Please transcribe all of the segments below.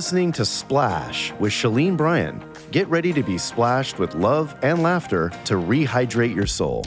listening to Splash with Shalene Bryan. Get ready to be splashed with love and laughter to rehydrate your soul.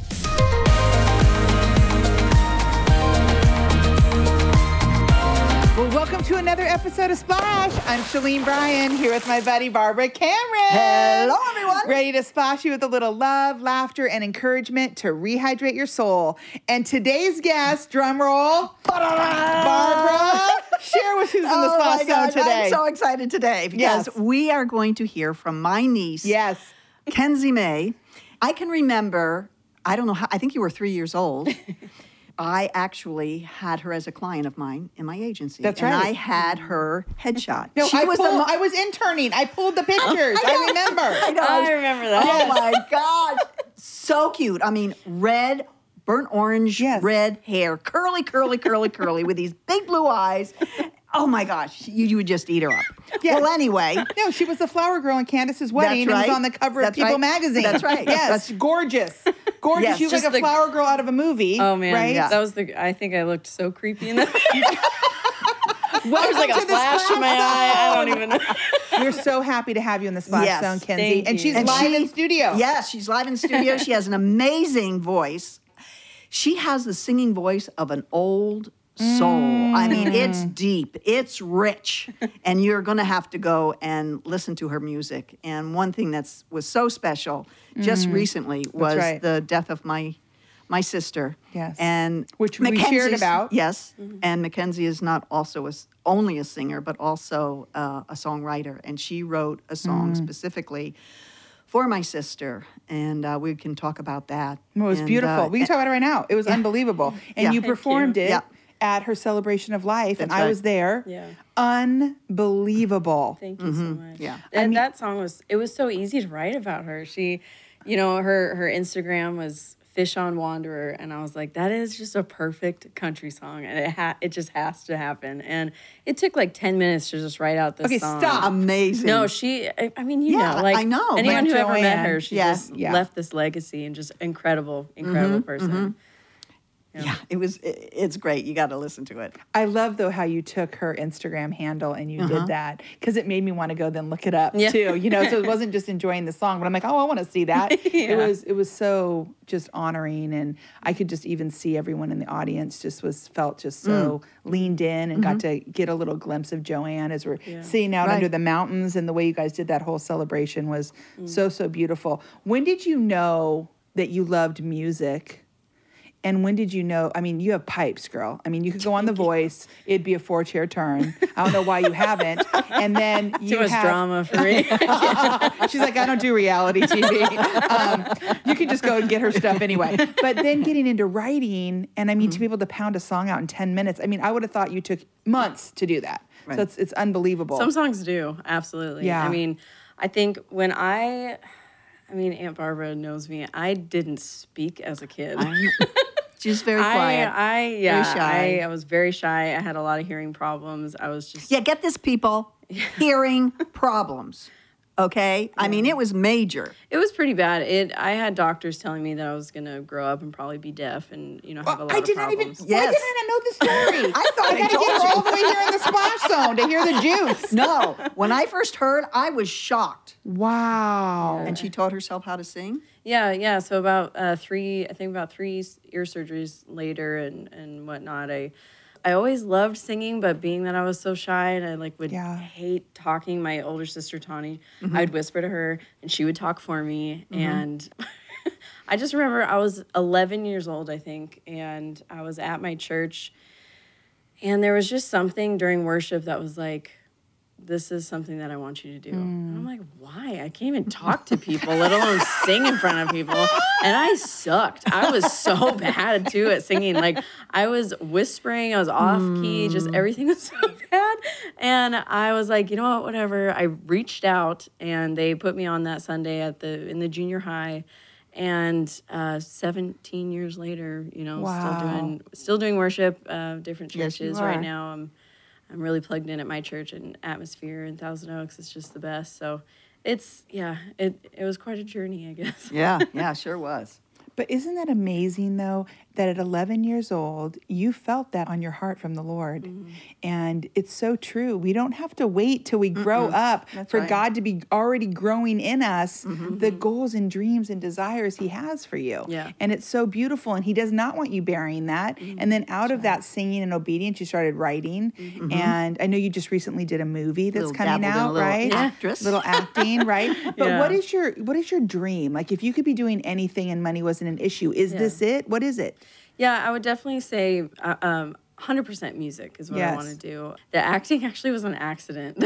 Well, welcome to another episode of Splash. I'm Shalene Bryan here with my buddy Barbara Cameron. Hello, everyone. Ready to splash you with a little love, laughter, and encouragement to rehydrate your soul. And today's guest, drum roll, Barbara. Share with who's in the Oh splash my zone God, today. I'm so excited today because Yes. we are going to hear from my niece, yes. Kenzie May. I can remember, I don't know how, I think you were three years old. I actually had her as a client of mine in my agency. That's and right. I had her headshot. No, she I, was pulled, mo- I was interning. I pulled the pictures. I, remember. I. I remember that. Oh my God. So cute. I mean, red, burnt orange, Yes. red hair, curly, curly, curly, curly, with these big blue eyes. Oh my gosh, you, you would just eat her up. Yes. Well, anyway, No, she was the flower girl in Candace's wedding and right. was on the cover That's of People right. magazine. That's right. Yes, That's- gorgeous. Gorgeous. Yes. She was Just like a the- flower girl out of a movie. Oh man, Right? Yeah. that was the. I think I looked so creepy in that. Welcome There's like a the flash in my eye. I don't even know. We're so happy to have you in the Splash Yes. Zone, Kenzie. Thank and you. she's And live she- in studio. Yes, she's live in studio. she has an amazing voice. She has the singing voice of an old soul. I mean, mm. it's deep, it's rich, and you're going to have to go and listen to her music. And one thing that's was so special just mm-hmm. recently was right. the death of my my sister. Yes. and Which we shared about. Yes, mm-hmm. and Mackenzie is not also a, only a singer, but also uh, a songwriter, and she wrote a song mm. specifically for my sister, and uh, we can talk about that. It was And, beautiful. uh, we can talk about it right now. It was unbelievable. And Yeah. you performed you. it Yeah. at her celebration of life, and That's I was there. Yeah. Unbelievable. Thank you so much. yeah. and that song was. It was so easy to write about her. She, you know, her her Instagram was Fish on Wanderer, and I was like, that is just a perfect country song, and it ha- it just has to happen. And it took like ten minutes to just write out this Okay, song. stop. amazing. No, she. I, I mean, you Yeah, know, like I know. anyone who ever met her, she Yeah. just Yeah. left this legacy and just incredible, incredible mm-hmm, person. Mm-hmm. Yeah, it was. It, it's great. You got to listen to it. I love though how you took her Instagram handle and you did uh-huh. that because it made me want to go then look it up Yeah. too. You know, so it wasn't just enjoying the song, but I'm like, oh, I want to see that. It was it was so just honoring, and I could just even see everyone in the audience just was felt just so mm. leaned in and got mm-hmm. to get a little glimpse of Joanne as we're sitting out Right. under the mountains, and the way you guys did that whole celebration was mm. so so beautiful. When did you know that you loved music? And when did you know? I mean, you have pipes, girl. I mean, you could go on The Voice. It'd be a four chair turn. I don't know why you haven't. And then you Too much have, drama for me. She's like, I don't do reality TV. Um, you can just go and get her stuff anyway. But then getting into writing, and I mean, to be able to pound a song out in 10 minutes, I mean, I would have thought you took months to do that. So it's, it's unbelievable. Some songs do, absolutely. Yeah. I mean, I think when I, I mean, Aunt Barbara knows me. I didn't speak as a kid. She's very quiet. I, yeah, shy. I, I was very shy. I had a lot of hearing problems. I was just, yeah, get this, people. Hearing problems. Okay, I mean, it was major. it was pretty bad. It, I had doctors telling me that I was gonna grow up and probably be deaf and you know have a lot of people. I of did not even. problems. Why didn't I know the story? I thought I I got to get her you. all the way here in the splash zone to hear the juice. No, when I first heard, I was shocked. Wow. And she taught herself how to sing. Yeah, yeah. So about uh, three, I think about three ear surgeries later and and whatnot. I I always loved singing, but being that I was so shy and I like would Yeah. hate talking. My older sister Tawny, mm-hmm. I'd whisper to her and she would talk for me. Mm-hmm. And I just remember I was 11 years old, I think, and I was at my church, and there was just something during worship that was like. This is something that I want you to do. And I'm like, why? I can't even talk to people, let alone sing in front of people. And I sucked. I was so bad too at singing. Like I was whispering, I was off key, just everything was so bad. And I was like, you know what, whatever. I reached out and they put me on that Sunday at the in the junior high. And uh, 17 years later, you know, Wow. still doing still doing worship, uh, different churches are. right now. I'm I'm really plugged in at my church and atmosphere in Thousand Oaks. It's just the best. So it's yeah, it it was quite a journey, I guess. Yeah, yeah, sure was. But isn't that amazing though that at 11 years old you felt that on your heart from the Lord? Mm-hmm. And it's so true. We don't have to wait till we grow up for right. Mm-hmm. God to be already growing in us the goals and dreams and desires he has for you. Yeah. And it's so beautiful and he does not want you burying that. Mm-hmm. And then out of that singing and obedience you started writing and I know you just recently did a movie that's Little coming a out, little right? actress. Little acting, right? But Yeah. what is your what is your dream? Like if you could be doing anything and money wasn't an issue, is this it? What is it? Yeah, I would definitely say uh, um, 100% music is what I want to do. The acting actually was an accident.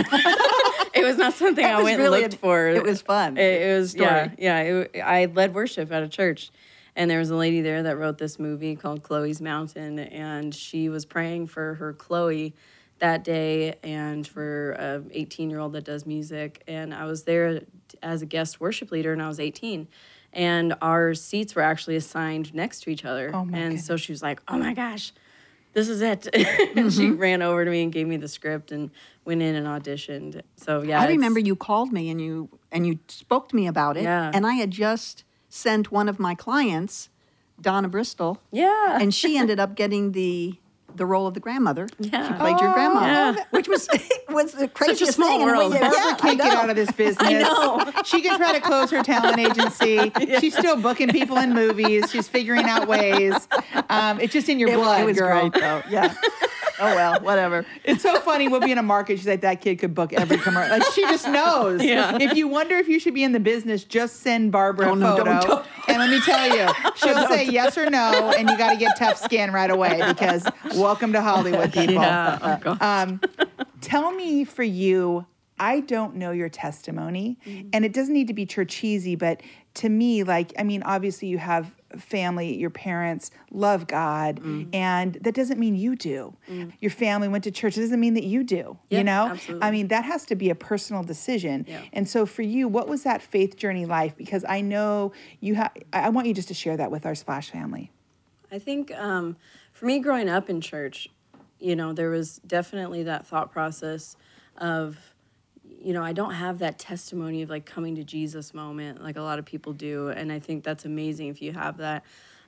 it was not something I went really and looked a- for. it was fun. It, it was, yeah, Story. yeah. It, I led worship at a church. And there was a lady there that wrote this movie called Chloe's Mountain. And she was praying for her Chloe that day and for a 18 year old that does music. And I was there as a guest worship leader and I was 18. And our seats were actually assigned next to each other. Oh, and so she was like, oh my gosh, this is it. and she Mm-hmm. ran over to me and gave me the script and went in and auditioned. So yeah, I remember you called me and you and you spoke to me about it. Yeah. And I had just sent one of my clients, Donna Bristol, Yeah. and she ended up getting the the role of the grandmother. Yeah. She Yeah. played your grandma, Yeah. which was was the craziest small thing. And world. Barbara yeah, I can't get know. out of this business. She can try to close her talent agency. She's still booking people in movies. She's figuring out ways. Um, it's just in your It, blood, it was girl. great though. Yeah. Oh well, whatever. It's so funny. We'll be in a market. She's like, that kid could book every commercial. Like she just knows. Yeah. If you wonder if you should be in the business, just send Barbara Oh, a no, photo. don't- don't. And let me tell you, she'll say yes or no, and you got to get tough skin right away because welcome to Hollywood, people. yeah. Oh. Um, tell me for you, I don't know your testimony, and it doesn't need to be churchy, but to me, like, I mean, obviously you have family, your parents love God, and that doesn't mean you do. Your family went to church, it doesn't mean that you do, Yeah, you know? absolutely. I mean, that has to be a personal decision. Yeah. And so for you, what was that faith journey life? Because I know you have, I I want you just to share that with our Splash family. I think um, for me, growing up in church, you know, there was definitely that thought process of, you know, I don't have that testimony of like coming to Jesus moment like a lot of people do, and I think that's amazing if you have that.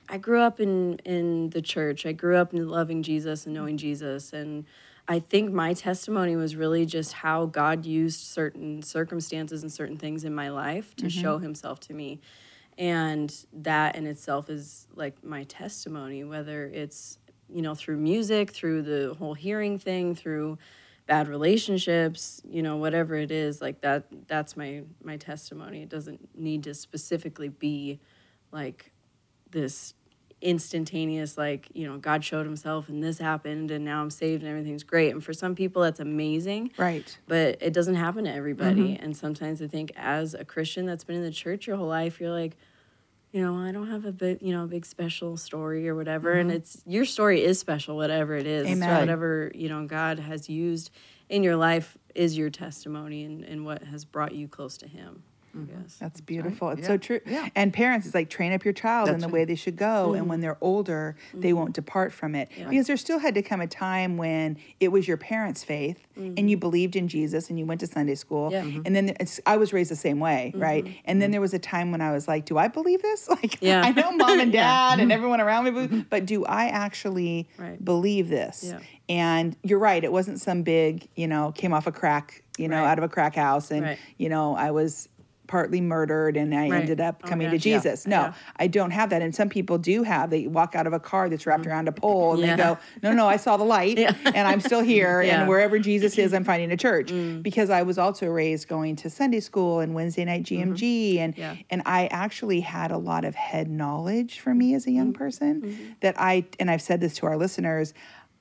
I grew up in in the church. I grew up in loving Jesus and knowing Jesus, and I think my testimony was really just how God used certain circumstances and certain things in my life to mm-hmm. show Himself to me and that in itself is like my testimony whether it's you know through music through the whole hearing thing through bad relationships you know whatever it is like that that's my my testimony. It doesn't need to specifically be like this instantaneous like you know god showed himself and this happened and now i'm saved and everything's great. And for some people that's amazing. Right. but it doesn't happen to everybody. Mm-hmm. And sometimes i think as a christian that's been in the church your whole life you're like you know i don't have a big you know big special story or whatever and mm-hmm. it's your story is special whatever it is. Amen. whatever you know god has used in your life is your testimony and, and what has brought you close to him Mm-hmm. i guess That's beautiful. It's Yeah. so true. Yeah. And parents, it's like train up your child in the right. way they should go. And when mm-hmm. they're older, they mm-hmm. won't depart from it. Yeah. Because there still had to come a time when it was your parents' faith and you believed in Jesus and you went to Sunday school. Yeah. Mhm. And then it's, I was raised the same way, right? And then there was a time when I was like, do I believe this? Like, Yeah. I know mom and dad and everyone around me, believe, but do I actually Right. believe this? Yeah. And you're right. It wasn't some big, you know, came off a crack, you know, Right. out of a crack house. And, Right. you know, I was partly murdered and I Right. ended up Oh, coming to gosh, yeah. Jesus. No, Yeah. I don't have that. And some people do have. They walk out of a car that's wrapped mm-hmm. around a pole and Mm. Yeah. they go, No, no, I saw the light and I'm still here. Yeah. And wherever Jesus is, I'm finding a church. Mm. Because I was also raised going to Sunday school and Wednesday night mm-hmm. GMG. And Yeah. and I actually had a lot of head knowledge for me as a young mm-hmm. person that I and I've said this to our listeners.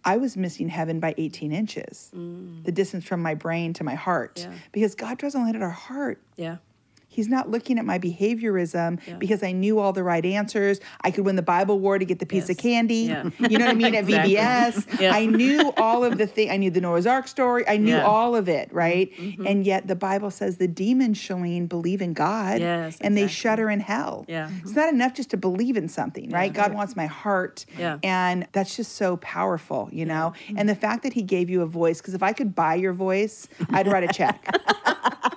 I was missing heaven by 18 inches, mm. the distance from my brain to my heart, Yeah. because God draws only at our heart. yeah He's not looking at my behaviorism because I knew all the right answers. I could win the Bible war to get the piece of candy. Yeah. You know what I mean? At Exactly. VBS. Yeah. I knew all of the thing. I knew the Noah's Ark story. I knew Yeah. all of it, right? Mm-hmm. Mm-hmm. And yet the Bible says the demons, Shalene, believe in God Yes, and they shudder in hell. Yeah. Mm-hmm. It's not enough just to believe in something, right? God wants my heart. Yeah. And that's just so powerful, you know? And the fact that he gave you a voice, because if I could buy your voice, I'd write a check.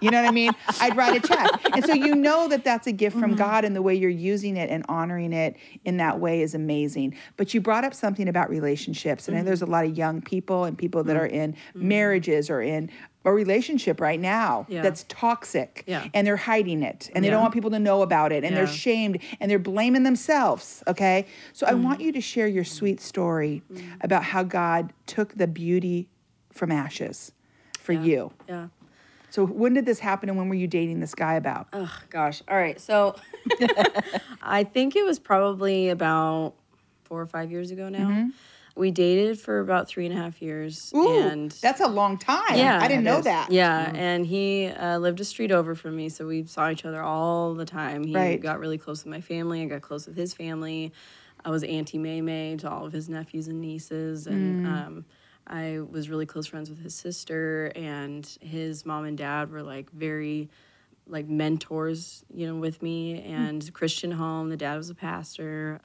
You know what I mean? I'd write a check. And so you know that that's a gift from mm-hmm. God and the way you're using it and honoring it in that way is amazing. But you brought up something about relationships. And I know there's a mm-hmm. lot of young people and people that are in mm-hmm. marriages or in a relationship right now Yeah. that's toxic Yeah. and they're hiding it and they don't want people to know about it and they're shamed and they're blaming themselves okay so i Mm. want you to share your sweet story about how god took the beauty from ashes for you Yeah. So when did this happen and when were you dating this guy about Oh gosh. All right. So I think it was probably about four or five years ago now. We dated for about three and a half years. Ooh, and that's a long time Yeah, i didn't know is. that Yeah, and he uh, lived a street over from me, so we saw each other all the time. He Right. got really close with my family. I got close with his family. I was Auntie May May to all of his nephews and nieces, and um, I was really close friends with his sister. And his mom and dad were like very like mentors, you know, with me. And Christian home. The dad was a pastor,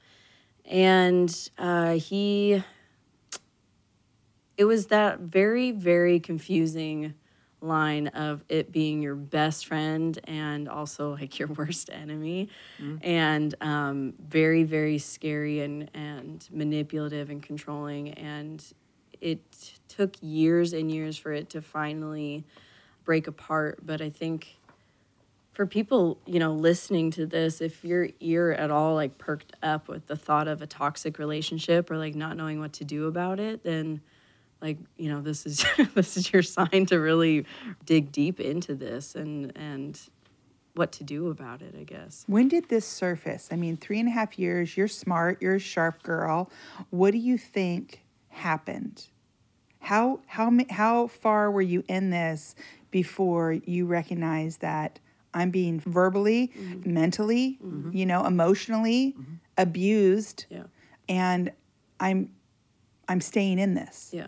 and uh, he it was that very very confusing line of it being your best friend and also like your worst enemy and um, very very scary and and manipulative and controlling and it took years and years for it to finally break apart but i think for people you know listening to this if your ear at all like perked up with the thought of a toxic relationship or like not knowing what to do about it then like you know this is this is your sign to really dig deep into this and and what to do about it i guess. When did this surface? I mean three and a half years you're smart you're a sharp girl. What do you think happened? How how how far were you in this before you recognized that i'm being verbally mm-hmm. mentally mm-hmm. you know emotionally mm-hmm. abused yeah. and i'm i'm staying in this? Yeah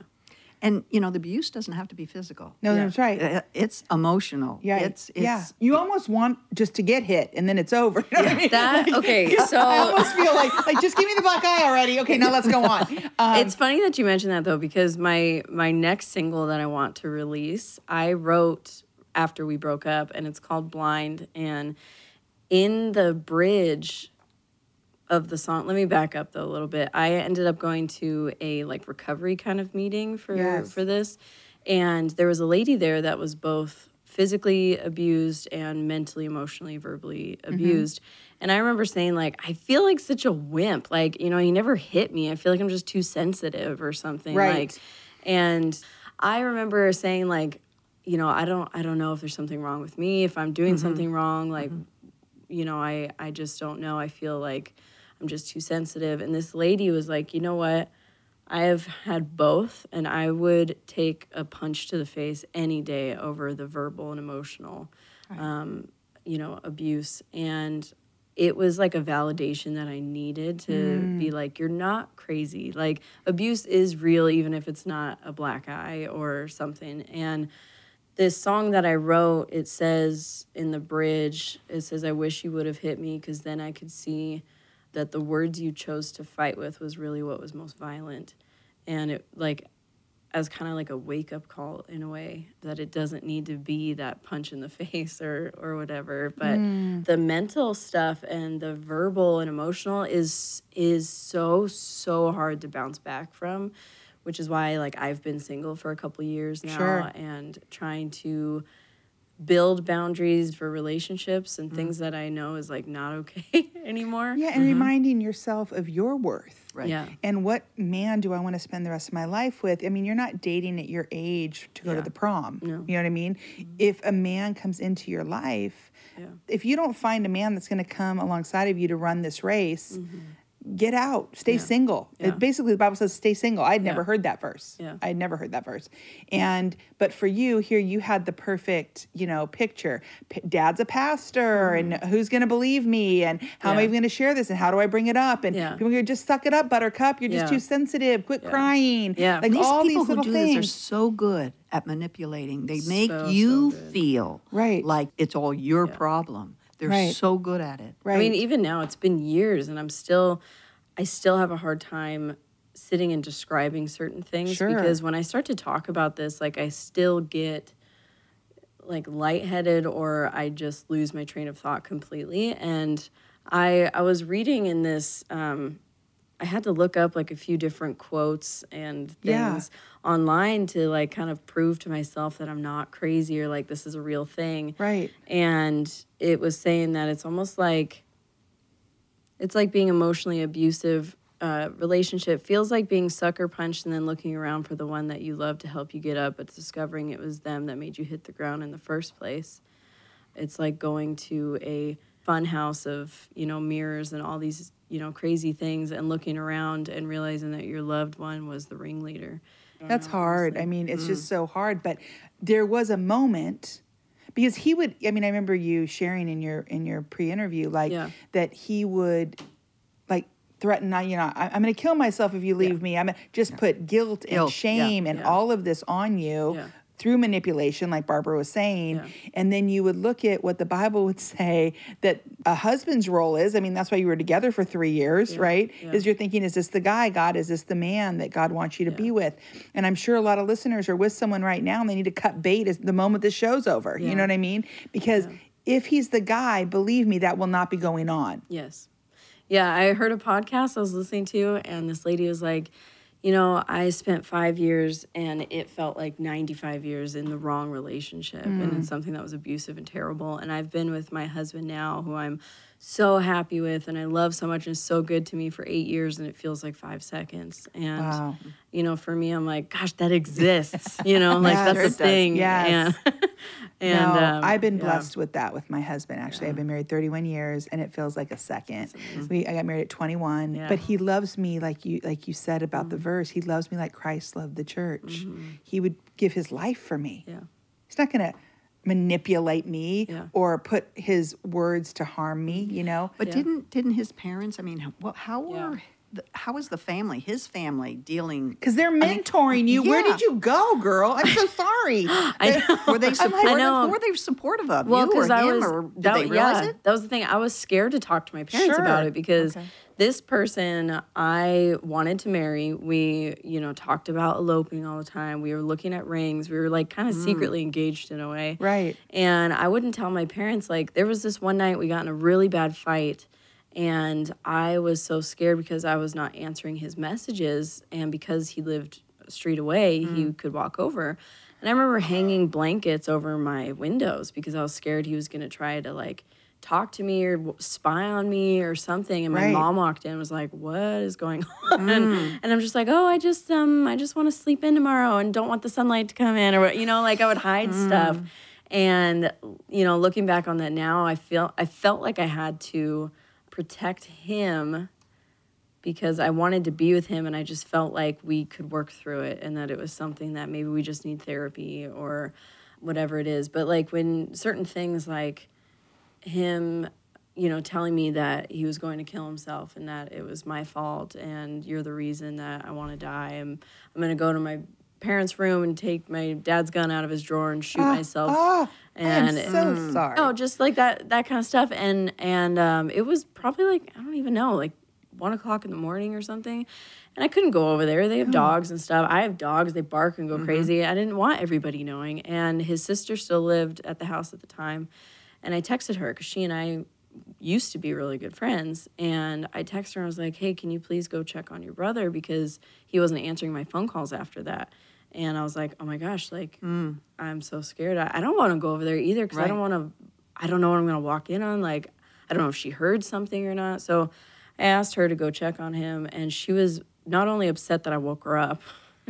And you know, the abuse doesn't have to be physical. no Yeah. that's right Uh, It's emotional. yeah It's, it's yeah you almost want just to get hit and then it's over you know what I mean? that okay so I almost feel like, like just give me the black eye already. Okay, now let's go on. Um, it's funny that you mentioned that though because my my next single that I want to release I wrote after we broke up and it's called Blind and in the bridge of the song let me back up though a little bit. I ended up going to a like recovery kind of meeting for Yes. for this and there was a lady there that was both physically abused and mentally emotionally verbally mm-hmm. abused. And i remember saying like i feel like such a wimp. Like you know he never hit me. I feel like i'm just too sensitive or something Right. like and i remember saying like you know i don't i don't know if there's something wrong with me if i'm doing mm-hmm. something wrong like mm-hmm. you know i i just don't know. I feel like i'm just too sensitive. And this lady was like you know what? I have had both and i would take a punch to the face any day over the verbal and emotional um, you know abuse. And it was like a validation that i needed to be like you're not crazy. Like abuse is real even if it's not a black eye or something. And this song that I wrote, it says in the bridge, it says, I wish you would have hit me because then I could see that the words you chose to fight with was really what was most violent. And it, like, as kind of like a wake up call in a way that it doesn't need to be that punch in the face or or whatever but mm. the mental stuff and the verbal and emotional is is so so hard to bounce back from which is why like I've been single for a couple years now Sure. and trying to build boundaries for relationships and things mm. that I know is like not okay anymore. yeah, and mm-hmm. reminding yourself of your worth. Right. Yeah. And what man do I want to spend the rest of my life with? I mean, you're not dating at your age to go to the prom. No. You know what I mean? Mm-hmm. If a man comes into your life, Yeah. if you don't find a man that's going to come alongside of you to run this race, mm-hmm. Get out, stay single. It- Yeah. basically, the Bible says stay single. I'd never Yeah. heard that verse. Yeah. I'd never heard that verse. And but for you here, you had the perfect, you know, picture. P- Dad's a pastor, mm-hmm. and who's going to believe me? And how am I. Even going to share this? And how do I bring it up? And Yeah. people are just suck it up, Buttercup. You're just Yeah. too sensitive. Quit crying. Yeah. like These all people these who little do things. this are so good at manipulating. They make So, so you good. feel Right. like it's all your problem. They're Right. so good at it. right. I mean, even now it's been years, and I'm still, I still have a hard time sitting and describing certain things Sure. because when I start to talk about this, like I still get like lightheaded or I just lose my train of thought completely. And I I was reading in this um, I had to look up like a few different quotes and Yeah. things online to like kind of prove to myself that I'm not crazy or like this is a real thing. Right. And it was saying that it's almost like it's like being emotionally abusive uh, relationship feels like being sucker punched and then looking around for the one that you love to help you get up, but discovering it was them that made you hit the ground in the first place. It's like going to a fun house of you know mirrors and all these you know crazy things and looking around and realizing that your loved one was the ringleader. That's hard. I mean, it's Mm. just so hard. But there was a moment because he would. I mean, I remember you sharing in your in your pre-interview, like Yeah. that he would, like threaten. "I- You know, I, I'm going to kill myself if you leave me. I'm just put guilt and Guilt, yeah, shame and yeah. all of this on you. Yeah. Through manipulation, like Barbara was saying. Yeah. And then you would look at what the Bible would say that a husband's role is. I mean, that's why you were together for three years, right? yeah. Is you're thinking, is this the guy, God? Is this the man that God wants you to be with? And I'm sure a lot of listeners are with someone right now and they need to cut bait as the moment the show's over. You know what I mean? Because if he's the guy, believe me, that will not be going on. Yes. Yeah, I heard a podcast I was listening to, and this lady was like, you know, I spent five years and it felt like 95 years in the wrong relationship. And mm. it's something that was abusive and terrible. And I've been with my husband now, who I'm so happy with and I love so much and is so good to me for eight years, and it feels like five seconds. And, Wow. you know, for me, I'm like, gosh, that exists. You know, like Yes, that's a thing. Yes. And, and no, um, I've been yeah. blessed with that with my husband. Actually, I've been married 31 years, and it feels like a second. We I got married at 21, Yeah. but he loves me like you like you said about the verse. He loves me like Christ loved the church. He would give his life for me. Yeah. He's not going to manipulate me Yeah. or put his words to harm me. You know. But Yeah. didn't didn't his parents? I mean, how, well, how Yeah. were the, how was the family, his family, dealing? Because they're mentoring you. Where did you go, girl? I'm so sorry. I know. Were they I supportive? know. Were they supportive of Well, you or because I him, was, or did that, they realize yeah, it? that was the thing. I was scared to talk to my parents about it because Okay. This person I wanted to marry, we, you know, talked about eloping all the time. We were looking at rings. We were like kind of mm. secretly engaged in a way. Right. And I wouldn't tell my parents. Like, there was this one night we got in a really bad fight. And I was so scared because I was not answering his messages. And because he lived a street away, he mm. could walk over. And I remember hanging blankets over my windows because I was scared he was going to try to like talk to me or spy on me or something. And my Right. mom walked in and was like, "What is going on?" And I'm just like, "Oh, I just um I just want to sleep in tomorrow and don't want the sunlight to come in or what- you know, like I would hide stuff." And you know, looking back on that now, I feel I felt like I had to protect him because I wanted to be with him and I just felt like we could work through it and that it was something that maybe we just need therapy or whatever it is. But like when certain things like him, you know, telling me that he was going to kill himself and that it was my fault and you're the reason that I want to die. I'm I'm going to go to my parents' room and take my dad's gun out of his drawer and shoot ah, myself. Oh, and I'm so mm, sorry. no, just like that that kind of stuff. And and um, it was probably like I don't even know, like one o'clock in the morning or something. And I couldn't go over there. They have oh. dogs and stuff. I have dogs. They bark and go mm-hmm. crazy. I didn't want everybody knowing. And his sister still lived at the house at the time. And I texted her because she and I used to be really good friends. And I texted her and I was like, hey, can you please go check on your brother? Because he wasn't answering my phone calls after that. And I was like, oh my gosh, like, mm. I'm so scared. I, I don't want to go over there either because I don't want to, I don't know what I'm going to walk in on. Like, I don't know if she heard something or not. So I asked her to go check on him. And she was not only upset that I woke her up,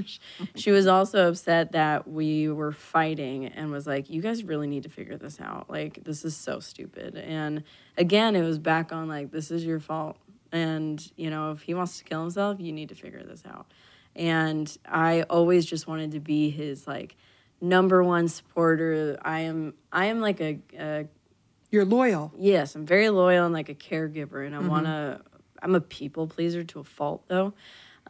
she was also upset that we were fighting and was like, you guys really need to figure this out. Like, this is so stupid. And again, it was back on like, this is your fault. And, you know, if he wants to kill himself, you need to figure this out. And I always just wanted to be his like number one supporter. I am I am like a, a You're loyal. yes, I'm very loyal and like a caregiver, and I mm-hmm. want to. I'm a people pleaser to a fault, though,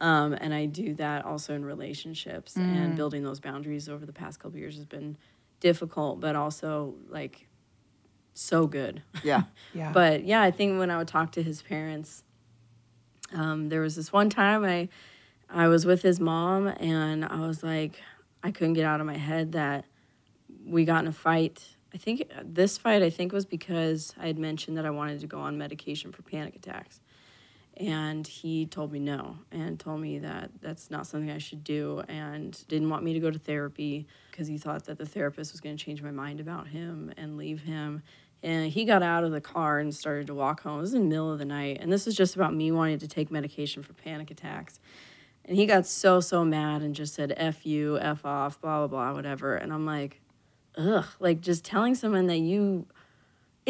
um, and I do that also in relationships and building those boundaries over the past couple years has been difficult, but also like so good. Yeah. Yeah. But yeah, I think when I would talk to his parents, um, there was this one time I, I was with his mom, and I was like, I couldn't get out of my head that we got in a fight. I think this fight, I think, was because I had mentioned that I wanted to go on medication for panic attacks. And he told me no and told me that that's not something I should do and didn't want me to go to therapy because he thought that the therapist was going to change my mind about him and leave him. And he got out of the car and started to walk home. It was in the middle of the night. And this was just about me wanting to take medication for panic attacks. And he got so, so mad and just said, F you, F off, blah, blah, blah, whatever. And I'm like, ugh, like just telling someone that you,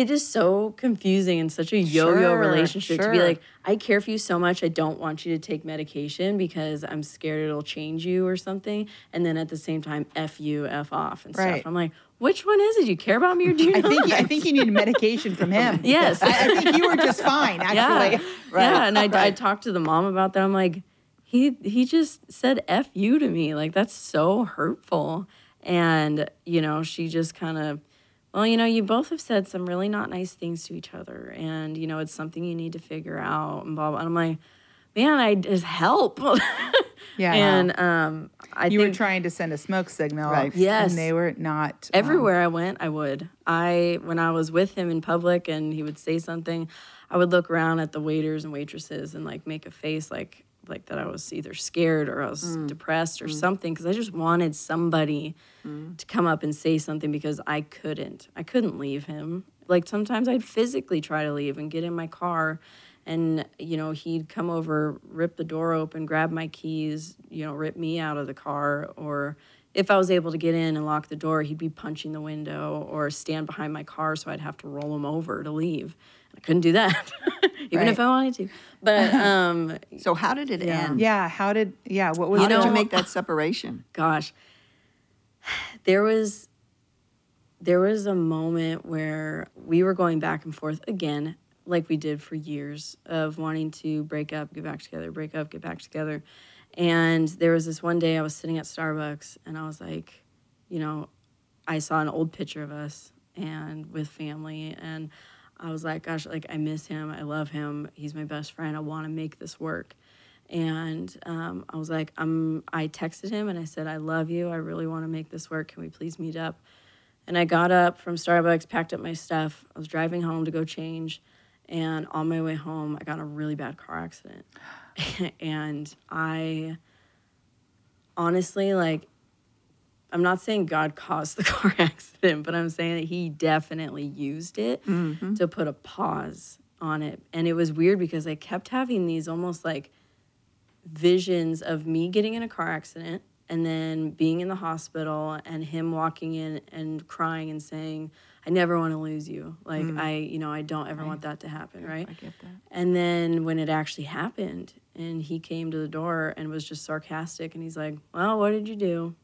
it is so confusing and such a yo yo Sure, relationship to be like, I care for you so much. I don't want you to take medication because I'm scared it'll change you or something. And then at the same time, F you, F off and Right. stuff. I'm like, which one is it? Do you care about me or do you I not? think I think you need medication from him. Yes. I, I think you were just fine, actually. Yeah, yeah. And I, I talked to the mom about that. I'm like, he he just said "f you" to me. Like that's so hurtful. And you know, she just kind of, well, you know, you both have said some really not nice things to each other, and you know, it's something you need to figure out. And blah blah. And I'm like, man, I just help. Yeah. And um, I You think were trying to send a smoke signal. Right. Yes. And they were not. um, everywhere I went, I would. I when I was with him in public and he would say something, I would look around at the waiters and waitresses and like make a face like like that I was either scared or I was mm. depressed or mm. something because I just wanted somebody mm. to come up and say something because I couldn't. I couldn't leave him. Like sometimes I'd physically try to leave and get in my car and you know he'd come over rip the door open grab my keys you know rip me out of the car or if i was able to get in and lock the door he'd be punching the window or stand behind my car so i'd have to roll him over to leave. I couldn't do that even if i wanted to but um So how did it end? Yeah. How did? Yeah. What was? How did you make that separation? gosh there was there was a moment where we were going back and forth again like we did for years of wanting to break up get back together break up get back together and there was this one day i was sitting at starbucks and i was like you know i saw an old picture of us and with family and i was like gosh like i miss him i love him he's my best friend i want to make this work and um, I was like, I'm. I texted him and I said, I love you. I really want to make this work. Can we please meet up? And I got up from Starbucks, packed up my stuff. I was driving home to go change, and on my way home, I got a really bad car accident. and I honestly like. I'm not saying God caused the car accident, but I'm saying that He definitely used it mm-hmm. to put a pause on it. And it was weird because I kept having these almost like visions of me getting in a car accident and then being in the hospital and him walking in and crying and saying i never want to lose you. Like mm. i you know i don't ever want that to happen right? I get that. and then when it actually happened and he came to the door and was just sarcastic and he's like well what did you do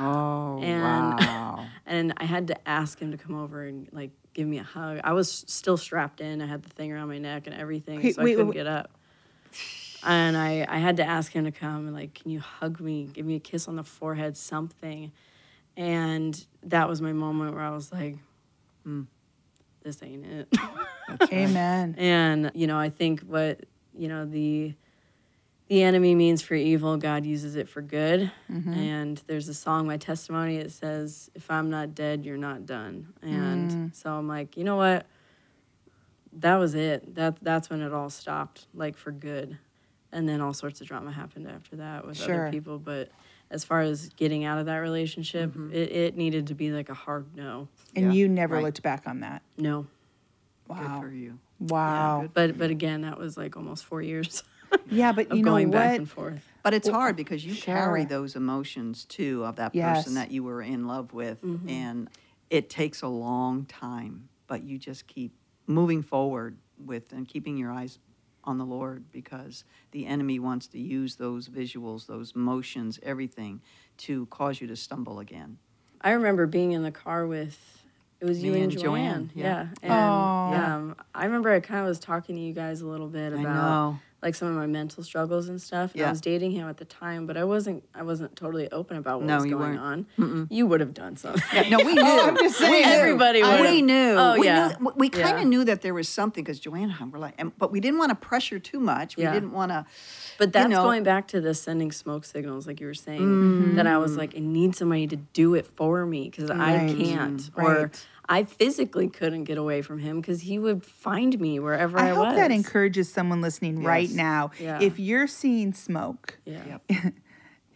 Oh, And- wow. and I had to ask him to come over and like give me a hug. I was still strapped in. I had the thing around my neck and everything, Wait, so I wait, couldn't wait. get up. And I, I had to ask him to come and like, can you hug me, give me a kiss on the forehead, something. And that was my moment where I was like, hmm, this ain't it. Amen. and you know, I think what you know the the enemy means for evil, God uses it for good. Mm-hmm. And there's a song, my testimony, it says, "If I'm not dead, you're not done." And mm. so I'm like, you know what? That was it. That that's when it all stopped, like for good. And then all sorts of drama happened after that with Sure. other people. But as far as getting out of that relationship, mm-hmm. it, it needed to be like a hard no. And Yeah, you never right. looked back on that. No. Good Wow. for you. Wow. But but again, that was like almost four years Yeah, but of you know going back what? and forth. But it's hard because you carry those emotions too of that Yes. person that you were in love with. Mm-hmm. And it takes a long time, but you just keep moving forward with and keeping your eyes on the Lord because the enemy wants to use those visuals, those motions, everything to cause you to stumble again. I remember being in the car with it was you and and Joanne. Joanne, Yeah. yeah. And Aw. um, I remember I kind of was talking to you guys a little bit I about know. Like some of my mental struggles and stuff. And Yeah. I was dating him at the time, but I wasn't I wasn't totally open about what No, was you going weren't. on. You would have done something. Yeah, No, we knew. I'm just saying. We. Everybody would've. We knew. Oh, we yeah. Knew, we kind of Yeah. knew that there was something because Joanna and I were like, and, but we didn't want to pressure too much. We didn't want to. But that's know- going back to the sending smoke signals, like you were saying, that I was mm-hmm. like, I need somebody to do it for me because I can't. Or Right. I physically couldn't get away from him because he would find me wherever I, was. I hope was. that encourages someone listening right now. Yeah. If you're seeing smoke, Yeah.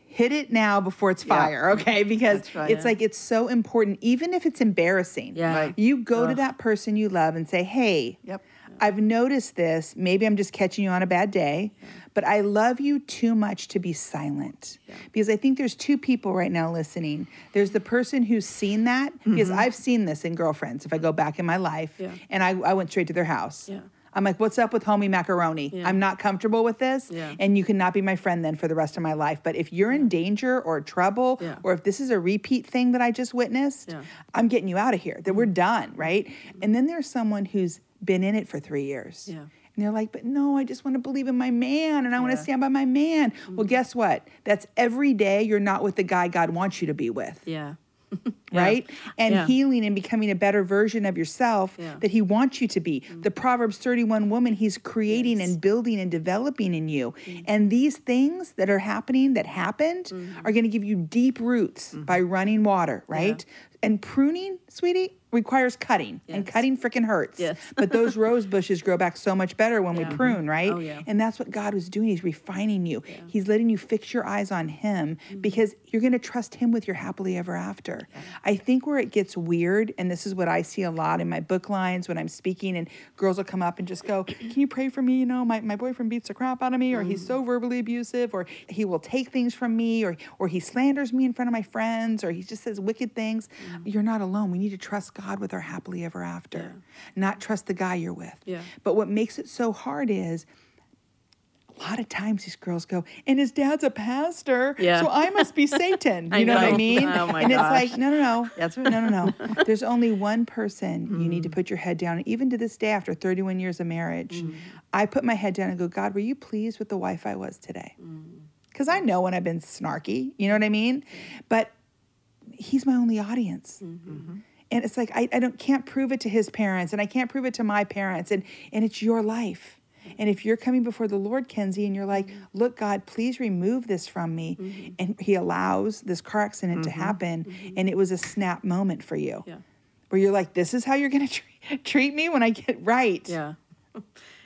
hit it now before it's fire, okay? Because right. it's like it's so important, even if it's embarrassing. Yeah. Right. You go to that person you love and say, hey, Yep. I've noticed this. Maybe I'm just catching you on a bad day, but I love you too much to be silent. Because I think there's two people right now listening. There's the person who's seen that, because I've seen this in girlfriends. If I go back in my life, Yeah. and I, I went straight to their house. Yeah. I'm like, what's up with homie macaroni? Yeah. I'm not comfortable with this. Yeah. And you cannot be my friend then for the rest of my life. But if you're in danger or trouble, Yeah. or if this is a repeat thing that I just witnessed, Yeah. Mm-hmm. I'm getting you out of here. That we're done, right? And then there's someone who's been in it for three years. Yeah. And they're like, but no, I just want to believe in my man and I want to stand by my man. Mm-hmm. Well, guess what? That's every day you're not with the guy God wants you to be with Yeah. right? And Yeah. healing and becoming a better version of yourself Yeah. Mm-hmm. that he wants you to be. The Proverbs 31 woman he's creating and building and developing in you. Mm-hmm. And these things that are happening that happened Mm-hmm. are going to give you deep roots by running water, right? And pruning, sweetie, requires cutting. And cutting freaking hurts. Yes. but those rose bushes grow back so much better when we prune, right? Oh, yeah. And that's what God was doing. He's refining you. He's letting you fix your eyes on Him Mm-hmm. because you're going to trust Him with your happily ever after. I think where it gets weird, and this is what I see a lot in my book lines when I'm speaking, and girls will come up and just go, Can you pray for me? You know, my, my boyfriend beats the crap out of me, or he's so verbally abusive, or he will take things from me, or, or he slanders me in front of my friends, or he just says wicked things. Mm-hmm. You're not alone. We need to trust God with our happily ever after, not trust the guy you're with. Yeah. But what makes it so hard is a lot of times these girls go, and his dad's a pastor, Yeah. so I must be Satan. You know, what I mean? Oh my and it's gosh. like, no, no, no. That's right. No, no, no. There's only one person you need to mm. put your head down. And even to this day, after 31 years of marriage, mm. I put my head down and go, God, were you pleased with the wife I was today? Mm. Because I know when I've been snarky, you know what I mean? But he's my only audience. Mm-hmm. And it's like I, I don't can't prove it to his parents and I can't prove it to my parents and and it's your life. And if you're coming before the Lord, Kenzie, and you're like, mm-hmm. look, God, please remove this from me. Mm-hmm. And he allows this car accident to happen. And it was a snap moment for you. Yeah. Where you're like, this is how you're gonna treat, treat me when I get right. Yeah.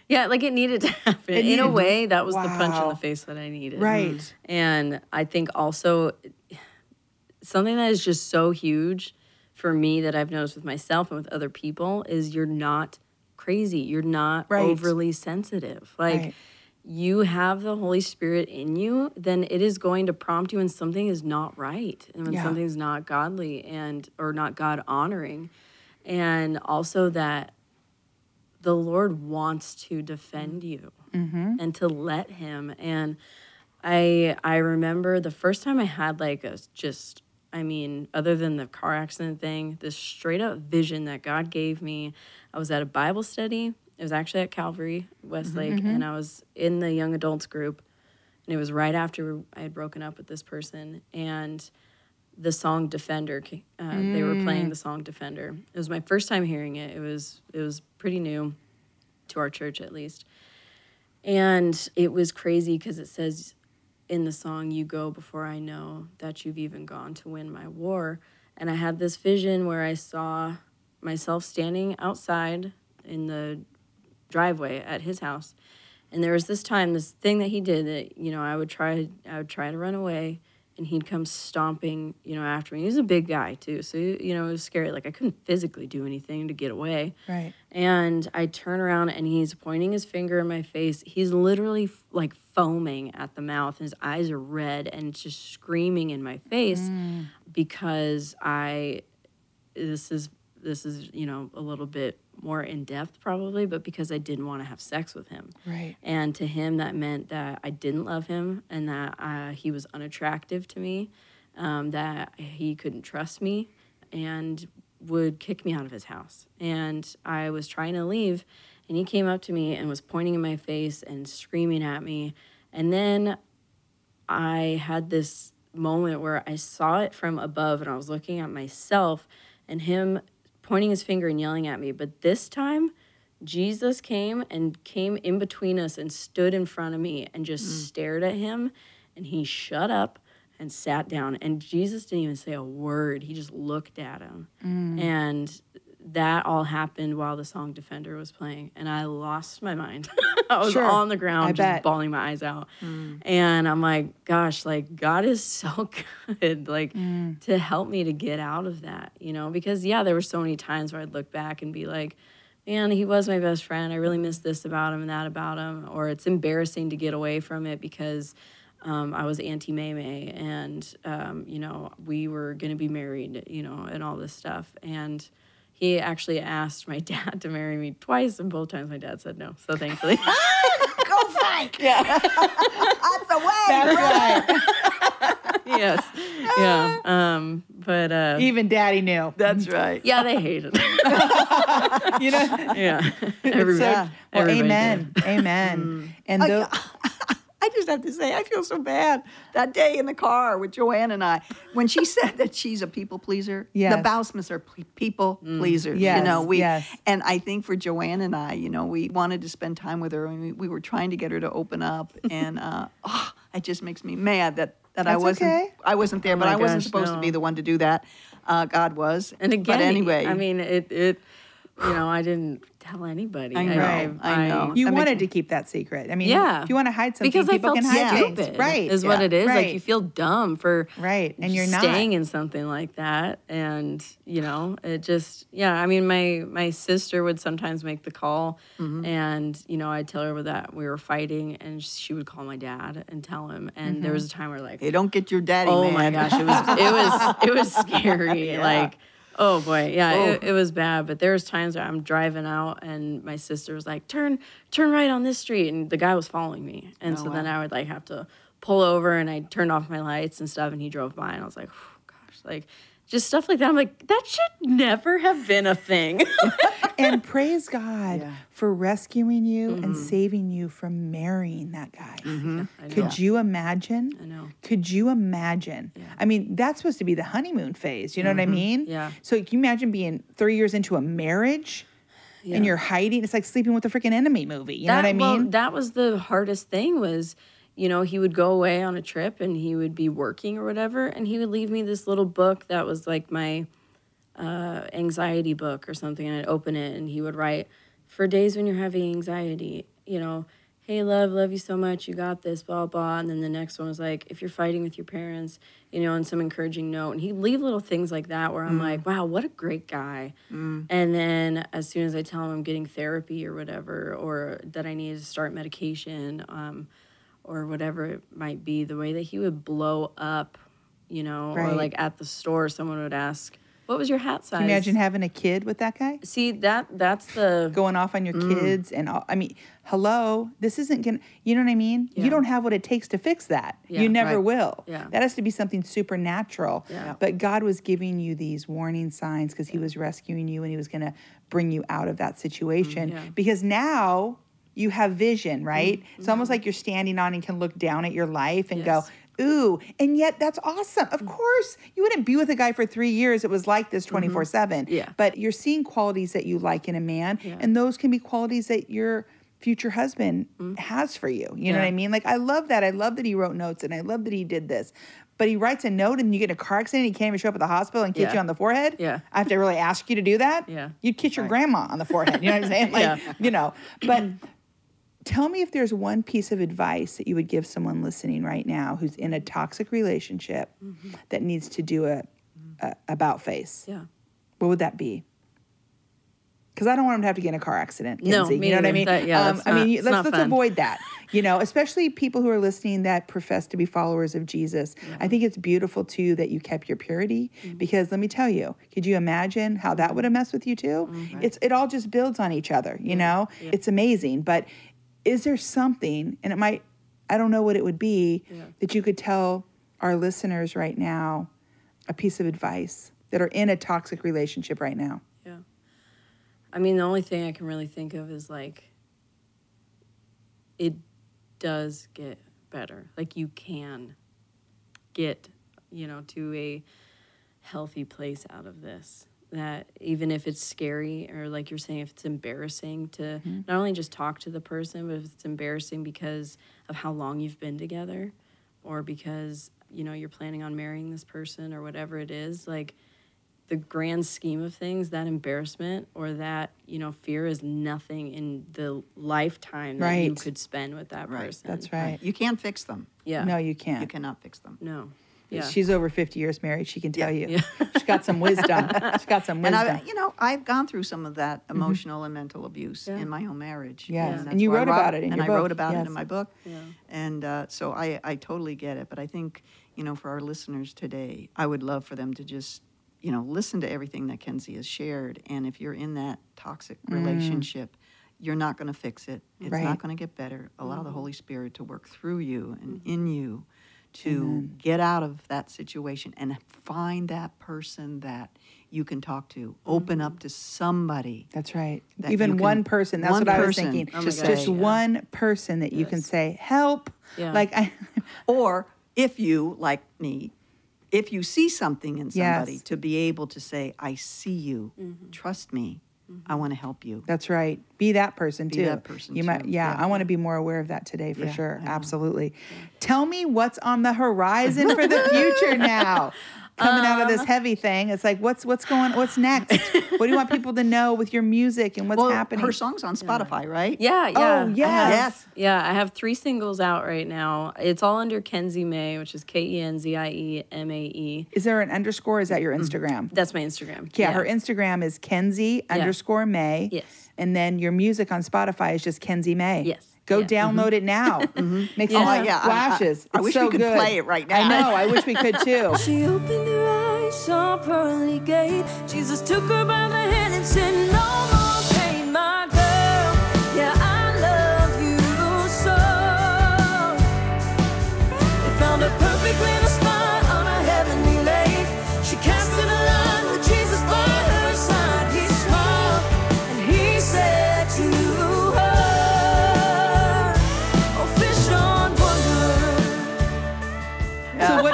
Yeah, like it needed to happen. It in a way, that was the punch in the face that I needed. Right. And I think also something that is just so huge for me that I've noticed with myself and with other people is you're not crazy. You're not Right. overly sensitive. Like Right. you have the Holy Spirit in you, then it is going to prompt you when something is not right and when Yeah. something's not godly and or not God honoring. And also that the Lord wants to defend you mm-hmm. and to let him. And I I remember the first time I had like a just I mean, other than the car accident thing, this straight up vision that God gave me. I was at a Bible study. It was actually at Calvary, Westlake, mm-hmm, mm-hmm. and I was in the young adults group. And it was right after I had broken up with this person. And the song Defender, uh, they were playing mm. the song Defender. It was my first time hearing it. It was it was pretty new to our church at least. And it was crazy because it says in the song, You go before I know that you've even gone to win my war. And I had this vision where I saw myself standing outside in the driveway at his house. And there was this time, this thing that he did that, you know, I would try I would try to run away and he'd come stomping, you know, after me. He was a big guy too. So, you know, it was scary. Like I couldn't physically do anything to get away. Right. And I turn around and he's pointing his finger in my face. He's literally f- like foaming at the mouth. His eyes are red and just screaming in my face mm. because I this is this is, you know, a little bit more in depth probably, but because I didn't want to have sex with him. Right. And to him, that meant that I didn't love him and that uh, he was unattractive to me, um, that he couldn't trust me and would kick me out of his house. And I was trying to leave, and he came up to me and was pointing in my face and screaming at me. And then I had this moment where I saw it from above and I was looking at myself and him pointing his finger and yelling at me. But this time, Jesus came and came in between us and stood in front of me and just mm. stared at him. And he shut up and sat down. And Jesus didn't even say a word, he just looked at him. Mm. And that all happened while the song Defender was playing. And I lost my mind. I was Sure. on the ground I just bet. bawling my eyes out. And I'm like, gosh, like God is so good, like to help me to get out of that, you know? Because yeah, there were so many times where I'd look back and be like, man, he was my best friend. I really miss this about him and that about him. Or it's embarrassing to get away from it because um, I was Auntie May and, um, you know, we were going to be married, you know, and all this stuff. And he actually asked my dad to marry me twice, and both times my dad said no. So thankfully. Go Frank. Yeah. That's the way. That's brother. right. yes. Yeah. Um, but uh, Even daddy knew. That's right. yeah, they hated it. You know? yeah. Everybody, So, well, everybody amen. did. Amen. And I- though, I just have to say, I feel so bad that day in the car with Joanne and I when she said that she's a people pleaser. Yes. The Bausmas are ple- people pleasers. Yes, You know, we yes. and I think for Joanne and I, you know, we wanted to spend time with her and we, we were trying to get her to open up, and uh, oh, it just makes me mad that that I wasn't okay. I wasn't there, Oh but I wasn't gosh, supposed to be the one to do that. Uh, God was. And again, but anyway, I mean, it, it, you know, I didn't tell anybody. I know, I know. you That wanted me- to keep that secret. I mean, Yeah. if you want to hide something, because I felt can hide stupid, things. Right. Is what Yeah. it is. Like you feel dumb for Right, and you're not. staying in something like that, and you know, it just yeah. I mean, my my sister would sometimes make the call, Mm-hmm. and you know, I'd tell her that we were fighting, and she would call my dad and tell him. And Mm-hmm. there was a time where like, hey, don't get your daddy oh mad. my gosh, it was it was it was scary. Like, oh boy, yeah, It, oh. it was bad. But there was times where I'm driving out and my sister was like, turn turn right on this street, and the guy was following me, and Oh, so then I would like have to pull over and I turned off my lights and stuff, and he drove by, and I was like, gosh, like. Just stuff like that. I'm like, that should never have been a thing. and praise God Yeah. for rescuing you Mm-hmm. and saving you from marrying that guy. I know. Could you imagine? I know. Could you imagine? Yeah. I mean, that's supposed to be the honeymoon phase. You know what I mean? Mm-hmm. Yeah. So can you imagine being three years into a marriage and you're hiding? It's like sleeping with a freaking enemy movie. You know what I mean? Well, that was the hardest thing was, you know, he would go away on a trip and he would be working or whatever, and he would leave me this little book that was like my uh, anxiety book or something, and I'd open it and he would write, for days when you're having anxiety, you know, hey, love, love you so much, you got this, blah, blah. And then the next one was like, if you're fighting with your parents, you know, and some encouraging note. And he'd leave little things like that where I'm like, wow, what a great guy. And then as soon as I tell him I'm getting therapy or whatever, or that I need to start medication, um, or whatever it might be, the way that he would blow up, you know, or like at the store, someone would ask, what was your hat size? Can you imagine having a kid with that guy? See, that that's the Going off on your Mm. kids and all, I mean, hello, this isn't gonna. You know what I mean? Yeah. You don't have what it takes to fix that. Yeah, you never right. will. Yeah. That has to be something supernatural. Yeah. But God was giving you these warning signs because He was rescuing you and He was going to bring you out of that situation. Mm. Because now you have vision, right? It's Mm-hmm. almost like you're standing on and can look down at your life and Yes. go, Ooh, and yet that's awesome. Of course, you wouldn't be with a guy for three years. It was like this 24 7. Mm-hmm. Yeah. But you're seeing qualities that you like in a man, Yeah. and those can be qualities that your future husband has for you. You know what I Mm-hmm. Mean? Like, I love that. I love that he wrote notes and I love that he did this. But he writes a note and you get in a car accident, and he can't even show up at the hospital and kiss Yeah. you on the forehead. Yeah. I have to really ask you to do that. Yeah. You'd kiss your grandma on the forehead. You know what I'm saying? Like, Yeah. you know, but tell me if there's one piece of advice that you would give someone listening right now who's in a toxic relationship Mm-hmm. that needs to do a, a about face. yeah. What would that be? Because I don't want them to have to get in a car accident. No, me you know what I mean? That- yeah, um, that's I mean, not- let's let's fun. avoid that. You know, especially people who are listening that profess to be followers of Jesus. I think it's beautiful too that you kept your purity. Mm-hmm. Because let me tell you, could you imagine how that would have messed with you too? Mm-hmm. It's it all just builds on each other. You know, it's amazing. But is there something, and it might, I don't know what it would be, that you could tell our listeners right now, a piece of advice that are in a toxic relationship right now? Yeah. I mean, the only thing I can really think of is like, it does get better. Like, you can get, you know, to a healthy place out of this. That even if it's scary, or like you're saying, if it's embarrassing to mm-hmm. not only just talk to the person, but if it's embarrassing because of how long you've been together, or because, you know, you're planning on marrying this person, or whatever it is, like, the grand scheme of things, that embarrassment or that, you know, fear is nothing in the lifetime that you could spend with that Right. person. That's right. You can't fix them. Yeah. No, you can't. You cannot fix them. No. Yeah. She's over 50 years married. She can tell you. Yeah. She's got some wisdom. She's got some And wisdom. I, you know, I've gone through some of that emotional and mental abuse Yeah. in my own marriage. Yes. that's And you I wrote about it in and I book. wrote about Yes. it in my book. Yeah. And uh, so I, I totally get it. But I think, you know, for our listeners today, I would love for them to just, you know, listen to everything that Kenzie has shared. And if you're in that toxic relationship, you're not going to fix it. It's Mm. Right. not going to get better. Allow the Holy Spirit to work through you and in you to Amen. get out of that situation and find that person that you can talk to. Open up mm-hmm. to somebody. That's right. that Even can- one person. That's one what I was thinking. to just say, just yeah. one person that you can say, help. Yeah. Like, I, Or if you, like me, if you see something in somebody, Yes. to be able to say, I see you, mm-hmm. trust me, I want to help you. that's right. Be that person too. Be too. that person, You might, too. yeah, Yeah. I want to be more aware of that today for Yeah, sure. Absolutely. Tell me what's on the horizon for the future now. Coming out of Um, this heavy thing, it's like, what's what's going? What's next? what do you want people to know with your music and what's well, happening? her song's on Spotify, right? Yeah, yeah. Oh, I have- yes. Yes. Yeah, I have three singles out right now. It's all under Kenzie Mae, which is K E N Z I E M A E. Is there an underscore? Is that your Mm-hmm. Instagram? That's my Instagram. Yeah, her Instagram is Kenzie underscore Mae. Yes. And then your music on Spotify is just Kenzie Mae. Yes. Go Yeah. download mm-hmm. it now. Mm-hmm. Make some Oh, yeah, I- I- splashes. I It's wish so we could good. play it right now. I know. I wish we could too. She opened her eyes, saw pearly gate. Jesus took her by the hand and said, No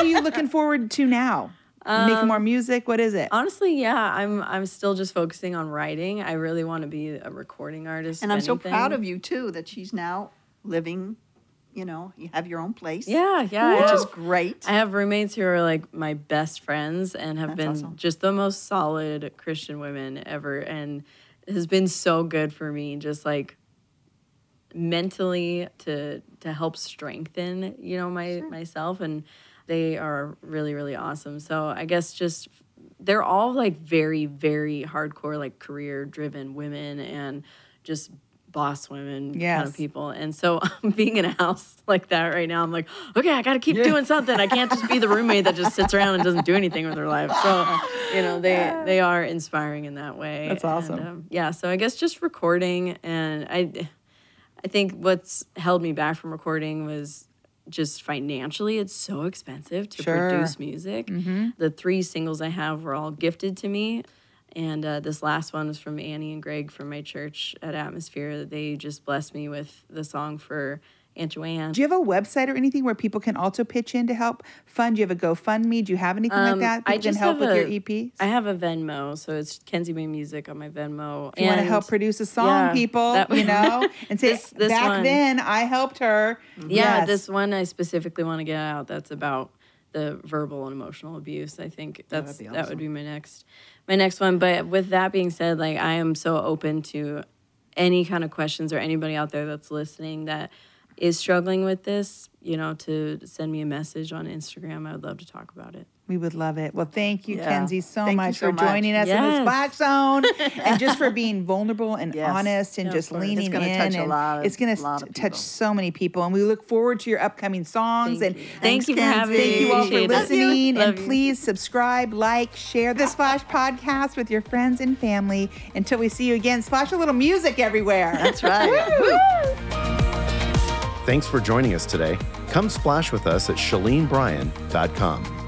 are you looking forward to now? Making more music? What is it? Honestly, yeah, I'm I'm still just focusing on writing. I really want to be a recording artist. And I'm so proud of you, too, that she's now living, you know, you have your own place. Yeah, yeah. I Which is great. I have roommates who are like my best friends and have That's been awesome. just the most solid Christian women ever and it has been so good for me just like mentally to to help strengthen, you know, my myself and they are really really awesome. So I guess just they're all like very very hardcore like career driven women and just boss women kind of people. And so being in a house like that right now, I'm like, okay, I got to keep doing something. I can't just be the roommate that just sits around and doesn't do anything with her life. So, you know, they they are inspiring in that way. That's awesome. And, um, yeah, so I guess just recording and I I think what's held me back from recording was just financially it's so expensive to Sure. produce music. The three singles I have were all gifted to me. And uh, this last one was from Annie and Greg from my church at Atmosphere. They just blessed me with the song for Aunt Joanne. Do you have a website or anything where people can also pitch in to help fund? Do you have a GoFundMe? Do you have anything like Um, that? I People can just help with a- your EP? I have a Venmo, so it's Kenzie Mae Music on my Venmo. If you want to help produce a song, yeah, people, that- you know, and say, This- this back one. then I helped her. Yeah, Yes. this one I specifically want to get out. That's about the verbal and emotional abuse. I think that's be that would be my next my next one. But with that being said, like I am so open to any kind of questions or anybody out there that's listening that is struggling with this, you know, to send me a message on Instagram. I would love to talk about it. We would love it. Well, thank you, Yeah. Kenzie, so Thank much so for much. joining us in this Yes. Splash Zone and just for being vulnerable and Yes. honest and Yeah, just of course. It's gonna in. touch a lot it's going to touch so many people. And we look forward to your upcoming songs. Thank and you. Thank you for having me. Kenzie. Thank you all for Appreciate it. listening. And you. please subscribe, like, share the Splash podcast with your friends and family. Until we see you again, splash a little music everywhere. That's right. Thanks for joining us today. Come splash with us at ShaleneBryan.com.